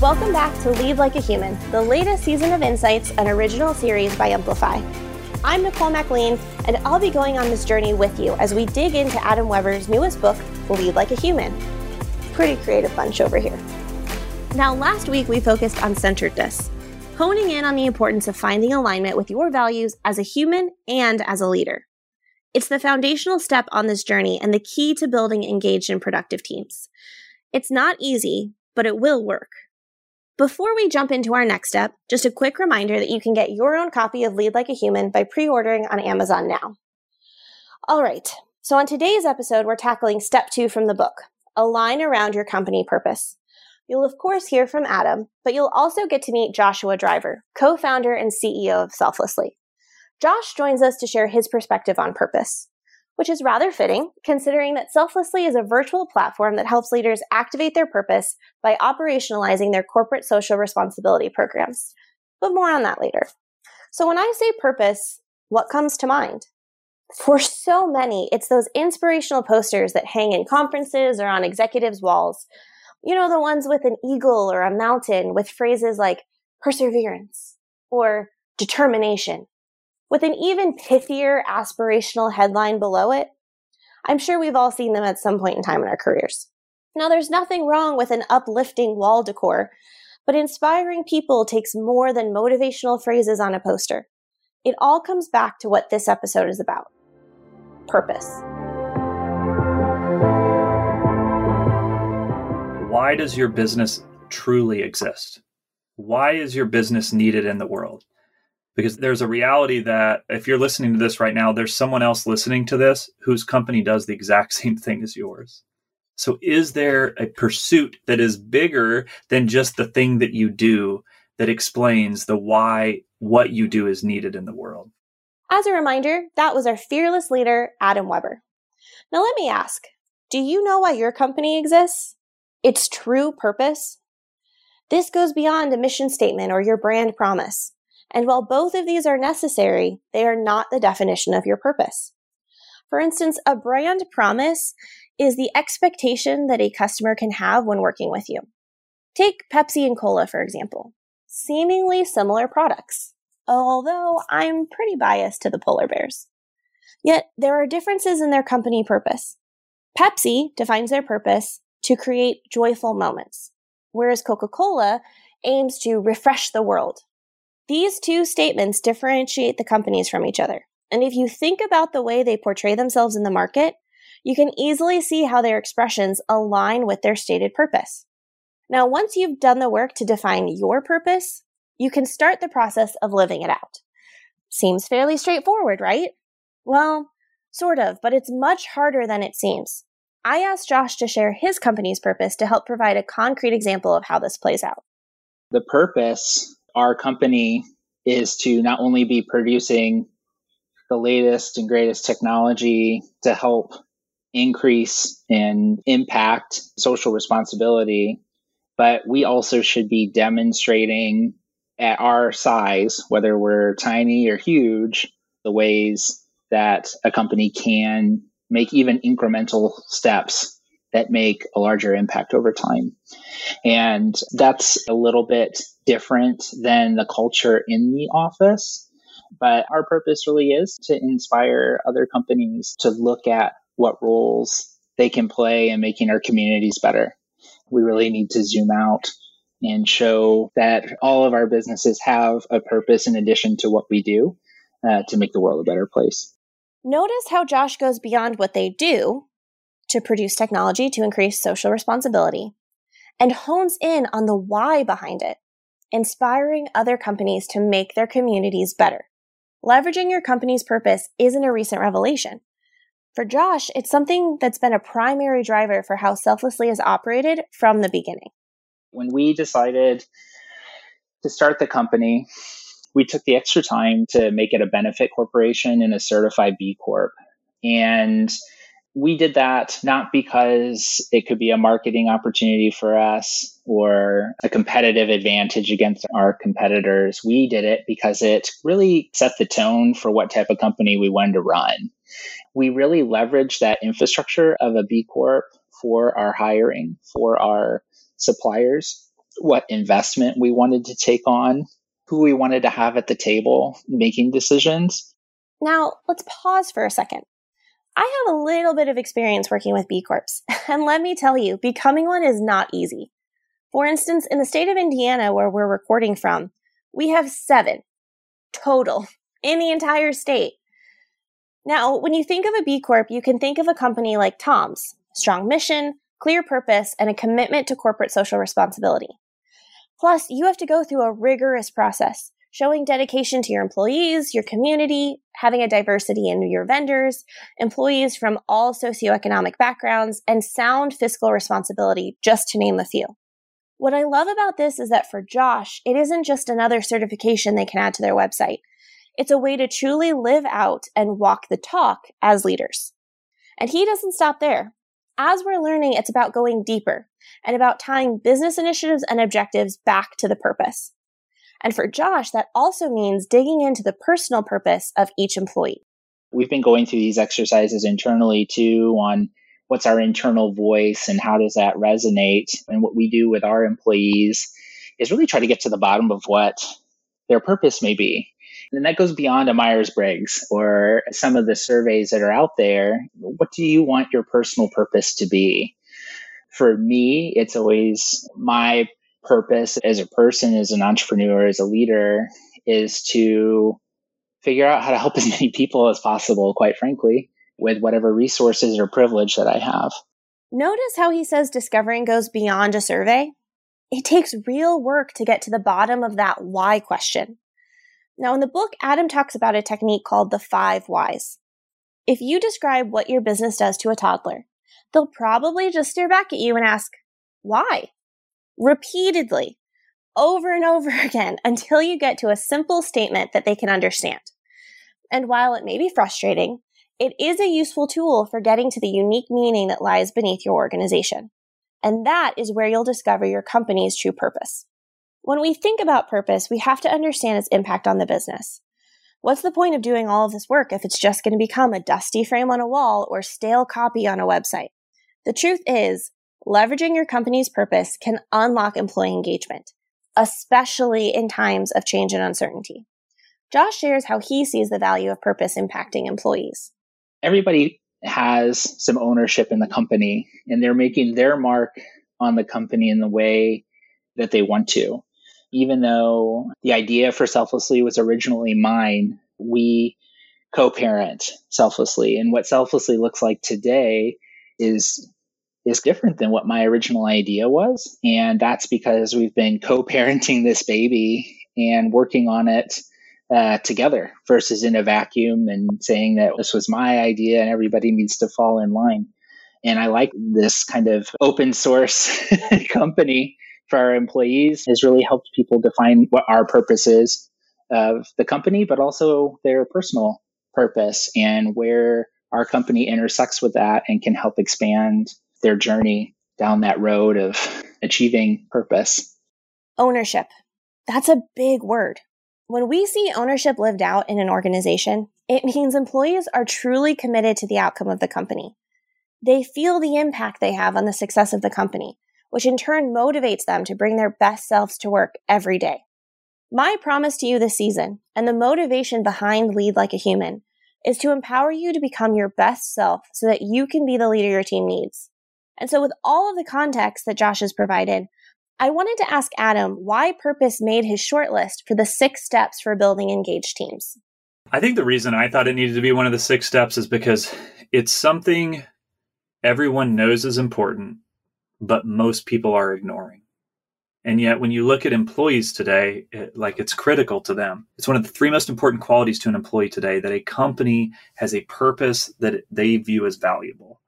Welcome back to Lead Like a Human, the latest season of Insights, an original series by Emplify. I'm Nicole MacLean, and I'll be going on this journey with you as we dig into Adam Weber's newest book, Lead Like a Human. Pretty creative bunch over here. Now, last week we focused on centeredness, honing in on the importance of finding alignment with your values as a human and as a leader. It's the foundational step on this journey and the key to building engaged and productive teams. It's not easy, but it will work. Before we jump into our next step, just a quick reminder that you can get your own copy of Lead Like a Human by pre ordering on Amazon now. All right, so on today's episode, we're tackling step two from the book align around your company purpose. You'll, of course, hear from Adam, but you'll also get to meet Joshua Driver, co founder and CEO of Selflessly. Josh joins us to share his perspective on purpose, which is rather fitting considering that Selflessly is a virtual platform that helps leaders activate their purpose by operationalizing their corporate social responsibility programs. But more on that later. So when I say purpose, what comes to mind? For so many, it's those inspirational posters that hang in conferences or on executives' walls you know, the ones with an eagle or a mountain with phrases like perseverance or determination, with an even pithier aspirational headline below it. I'm sure we've all seen them at some point in time in our careers. Now, there's nothing wrong with an uplifting wall decor, but inspiring people takes more than motivational phrases on a poster. It all comes back to what this episode is about purpose. why does your business truly exist? Why is your business needed in the world? Because there's a reality that if you're listening to this right now, there's someone else listening to this whose company does the exact same thing as yours. So, is there a pursuit that is bigger than just the thing that you do that explains the why what you do is needed in the world? As a reminder, that was our fearless leader, Adam Weber. Now, let me ask do you know why your company exists? its true purpose? This goes beyond a mission statement or your brand promise. And while both of these are necessary, they are not the definition of your purpose. For instance, a brand promise is the expectation that a customer can have when working with you. Take Pepsi and Cola, for example. Seemingly similar products, although I'm pretty biased to the polar bears. Yet there are differences in their company purpose. Pepsi defines their purpose to create joyful moments, whereas Coca Cola aims to refresh the world. These two statements differentiate the companies from each other. And if you think about the way they portray themselves in the market, you can easily see how their expressions align with their stated purpose. Now, once you've done the work to define your purpose, you can start the process of living it out. Seems fairly straightforward, right? Well, sort of, but it's much harder than it seems. I asked Josh to share his company's purpose to help provide a concrete example of how this plays out. The purpose, our company, is to not only be producing the latest and greatest technology to help increase and impact social responsibility, but we also should be demonstrating at our size, whether we're tiny or huge, the ways that a company can make even incremental steps that make a larger impact over time. And that's a little bit different than the culture in the office. But our purpose really is to inspire other companies to look at what roles they can play in making our communities better. We really need to zoom out and show that all of our businesses have a purpose in addition to what we do uh, to make the world a better place. Notice how Josh goes beyond what they do to produce technology to increase social responsibility and hones in on the why behind it, inspiring other companies to make their communities better. Leveraging your company's purpose isn't a recent revelation. For Josh, it's something that's been a primary driver for how Selflessly has operated from the beginning. When we decided to start the company, we took the extra time to make it a benefit corporation and a certified B Corp. And we did that not because it could be a marketing opportunity for us or a competitive advantage against our competitors. We did it because it really set the tone for what type of company we wanted to run. We really leveraged that infrastructure of a B Corp for our hiring, for our suppliers, what investment we wanted to take on, who we wanted to have at the table making decisions. Now, let's pause for a second. I have a little bit of experience working with B Corps, and let me tell you, becoming one is not easy. For instance, in the state of Indiana, where we're recording from, we have seven total in the entire state. Now, when you think of a B Corp, you can think of a company like Tom's strong mission, clear purpose, and a commitment to corporate social responsibility. Plus, you have to go through a rigorous process, showing dedication to your employees, your community, having a diversity in your vendors, employees from all socioeconomic backgrounds, and sound fiscal responsibility, just to name a few. What I love about this is that for Josh, it isn't just another certification they can add to their website. It's a way to truly live out and walk the talk as leaders. And he doesn't stop there. As we're learning, it's about going deeper and about tying business initiatives and objectives back to the purpose. And for Josh, that also means digging into the personal purpose of each employee. We've been going through these exercises internally too on what's our internal voice and how does that resonate? And what we do with our employees is really try to get to the bottom of what their purpose may be. And that goes beyond a myers-briggs or some of the surveys that are out there. What do you want your personal purpose to be? For me it's always my purpose as a person as an entrepreneur as a leader is to figure out how to help as many people as possible quite frankly with whatever resources or privilege that I have. Notice how he says discovering goes beyond a survey? It takes real work to get to the bottom of that why question. Now, in the book, Adam talks about a technique called the five whys. If you describe what your business does to a toddler, they'll probably just stare back at you and ask, why? Repeatedly, over and over again, until you get to a simple statement that they can understand. And while it may be frustrating, it is a useful tool for getting to the unique meaning that lies beneath your organization. And that is where you'll discover your company's true purpose. When we think about purpose, we have to understand its impact on the business. What's the point of doing all of this work if it's just going to become a dusty frame on a wall or stale copy on a website? The truth is, leveraging your company's purpose can unlock employee engagement, especially in times of change and uncertainty. Josh shares how he sees the value of purpose impacting employees everybody has some ownership in the company and they're making their mark on the company in the way that they want to. Even though the idea for Selflessly was originally mine, we co parent selflessly. And what selflessly looks like today is is different than what my original idea was. And that's because we've been co parenting this baby and working on it uh, together versus in a vacuum and saying that this was my idea and everybody needs to fall in line. And I like this kind of open source company for our employees has really helped people define what our purpose is of the company, but also their personal purpose and where our company intersects with that and can help expand their journey down that road of achieving purpose. Ownership. That's a big word. When we see ownership lived out in an organization, it means employees are truly committed to the outcome of the company. They feel the impact they have on the success of the company, which in turn motivates them to bring their best selves to work every day. My promise to you this season, and the motivation behind Lead Like a Human, is to empower you to become your best self so that you can be the leader your team needs. And so, with all of the context that Josh has provided, I wanted to ask Adam why Purpose made his shortlist for the six steps for building engaged teams. I think the reason I thought it needed to be one of the six steps is because it's something everyone knows is important, but most people are ignoring. And yet, when you look at employees today, it, like it's critical to them. It's one of the three most important qualities to an employee today that a company has a purpose that they view as valuable.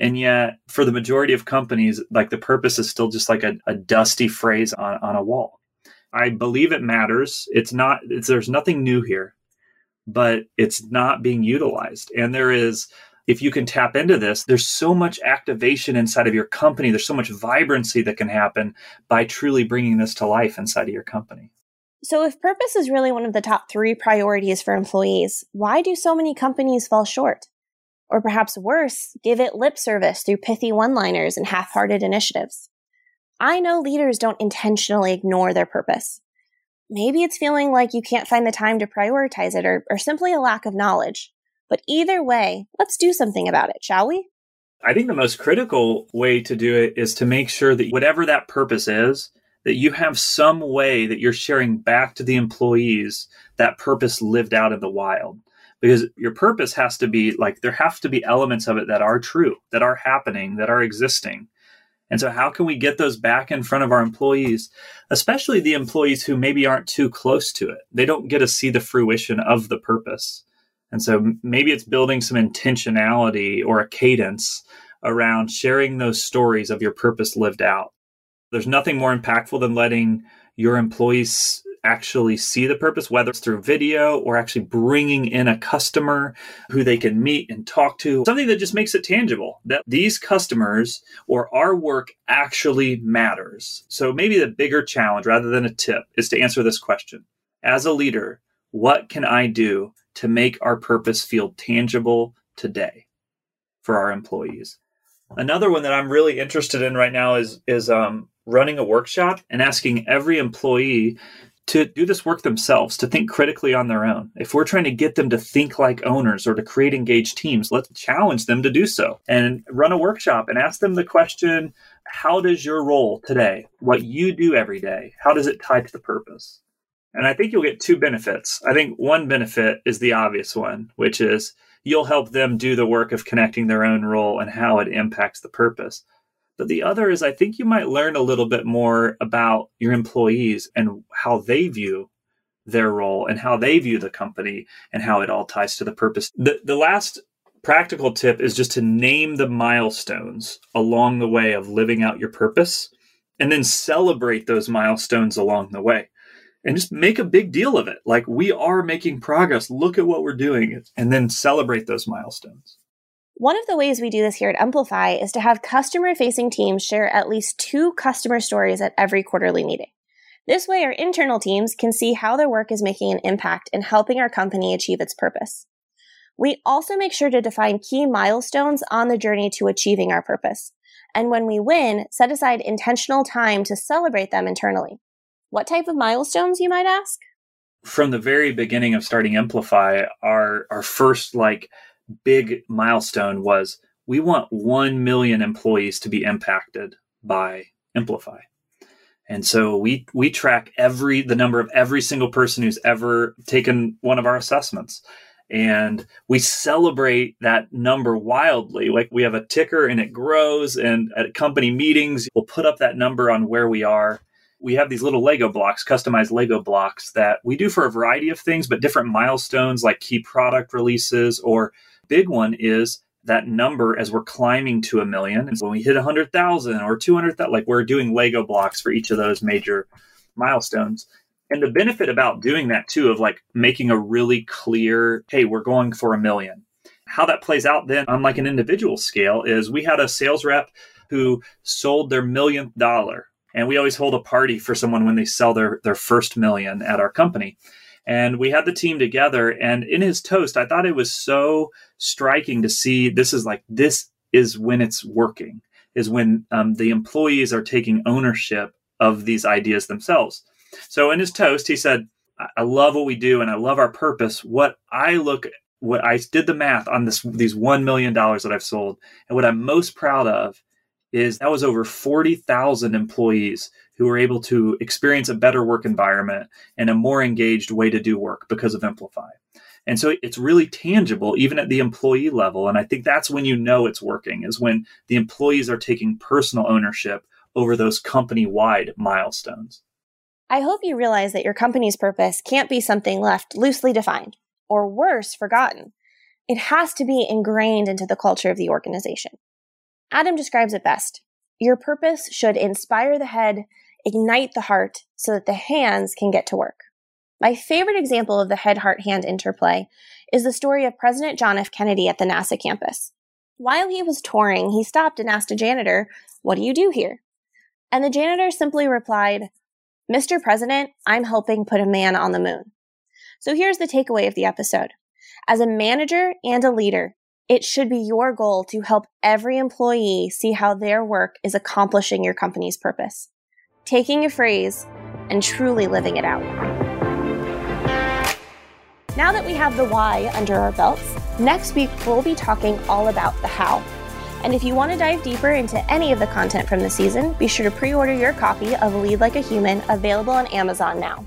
And yet, for the majority of companies, like the purpose is still just like a, a dusty phrase on, on a wall. I believe it matters. It's not, it's, there's nothing new here, but it's not being utilized. And there is, if you can tap into this, there's so much activation inside of your company. There's so much vibrancy that can happen by truly bringing this to life inside of your company. So, if purpose is really one of the top three priorities for employees, why do so many companies fall short? Or perhaps worse, give it lip service through pithy one liners and half hearted initiatives. I know leaders don't intentionally ignore their purpose. Maybe it's feeling like you can't find the time to prioritize it or, or simply a lack of knowledge. But either way, let's do something about it, shall we? I think the most critical way to do it is to make sure that whatever that purpose is, that you have some way that you're sharing back to the employees that purpose lived out in the wild. Because your purpose has to be like, there have to be elements of it that are true, that are happening, that are existing. And so, how can we get those back in front of our employees, especially the employees who maybe aren't too close to it? They don't get to see the fruition of the purpose. And so, maybe it's building some intentionality or a cadence around sharing those stories of your purpose lived out. There's nothing more impactful than letting your employees actually see the purpose, whether it's through video or actually bringing in a customer who they can meet and talk to, something that just makes it tangible that these customers or our work actually matters. So maybe the bigger challenge rather than a tip is to answer this question. As a leader, what can I do to make our purpose feel tangible today for our employees? Another one that I'm really interested in right now is is um, running a workshop and asking every employee to do this work themselves, to think critically on their own. If we're trying to get them to think like owners or to create engaged teams, let's challenge them to do so and run a workshop and ask them the question how does your role today, what you do every day, how does it tie to the purpose? And I think you'll get two benefits. I think one benefit is the obvious one, which is you'll help them do the work of connecting their own role and how it impacts the purpose. But the other is, I think you might learn a little bit more about your employees and how they view their role and how they view the company and how it all ties to the purpose. The, the last practical tip is just to name the milestones along the way of living out your purpose and then celebrate those milestones along the way and just make a big deal of it. Like we are making progress. Look at what we're doing and then celebrate those milestones. One of the ways we do this here at Emplify is to have customer facing teams share at least two customer stories at every quarterly meeting. This way, our internal teams can see how their work is making an impact in helping our company achieve its purpose. We also make sure to define key milestones on the journey to achieving our purpose. And when we win, set aside intentional time to celebrate them internally. What type of milestones, you might ask? From the very beginning of starting Emplify, our, our first like big milestone was we want 1 million employees to be impacted by Emplify. And so we we track every the number of every single person who's ever taken one of our assessments. And we celebrate that number wildly. Like we have a ticker and it grows and at company meetings we'll put up that number on where we are. We have these little Lego blocks, customized Lego blocks that we do for a variety of things, but different milestones like key product releases or big one is that number as we're climbing to a million. And so when we hit 100,000 or 200,000, like we're doing Lego blocks for each of those major milestones. And the benefit about doing that too, of like making a really clear, hey, we're going for a million. How that plays out then on like an individual scale is we had a sales rep who sold their millionth dollar. And we always hold a party for someone when they sell their, their first million at our company. And we had the team together. And in his toast, I thought it was so striking to see this is like, this is when it's working, is when um, the employees are taking ownership of these ideas themselves. So in his toast, he said, I love what we do and I love our purpose. What I look what I did the math on this these one million dollars that I've sold, and what I'm most proud of is that was over 40,000 employees who were able to experience a better work environment and a more engaged way to do work because of Emplify. And so it's really tangible, even at the employee level. And I think that's when you know it's working, is when the employees are taking personal ownership over those company wide milestones. I hope you realize that your company's purpose can't be something left loosely defined, or worse, forgotten. It has to be ingrained into the culture of the organization. Adam describes it best. Your purpose should inspire the head, ignite the heart, so that the hands can get to work. My favorite example of the head heart hand interplay is the story of President John F. Kennedy at the NASA campus. While he was touring, he stopped and asked a janitor, What do you do here? And the janitor simply replied, Mr. President, I'm helping put a man on the moon. So here's the takeaway of the episode. As a manager and a leader, It should be your goal to help every employee see how their work is accomplishing your company's purpose, taking a phrase and truly living it out. Now that we have the why under our belts, next week we'll be talking all about the how. And if you want to dive deeper into any of the content from the season, be sure to pre order your copy of Lead Like a Human available on Amazon now.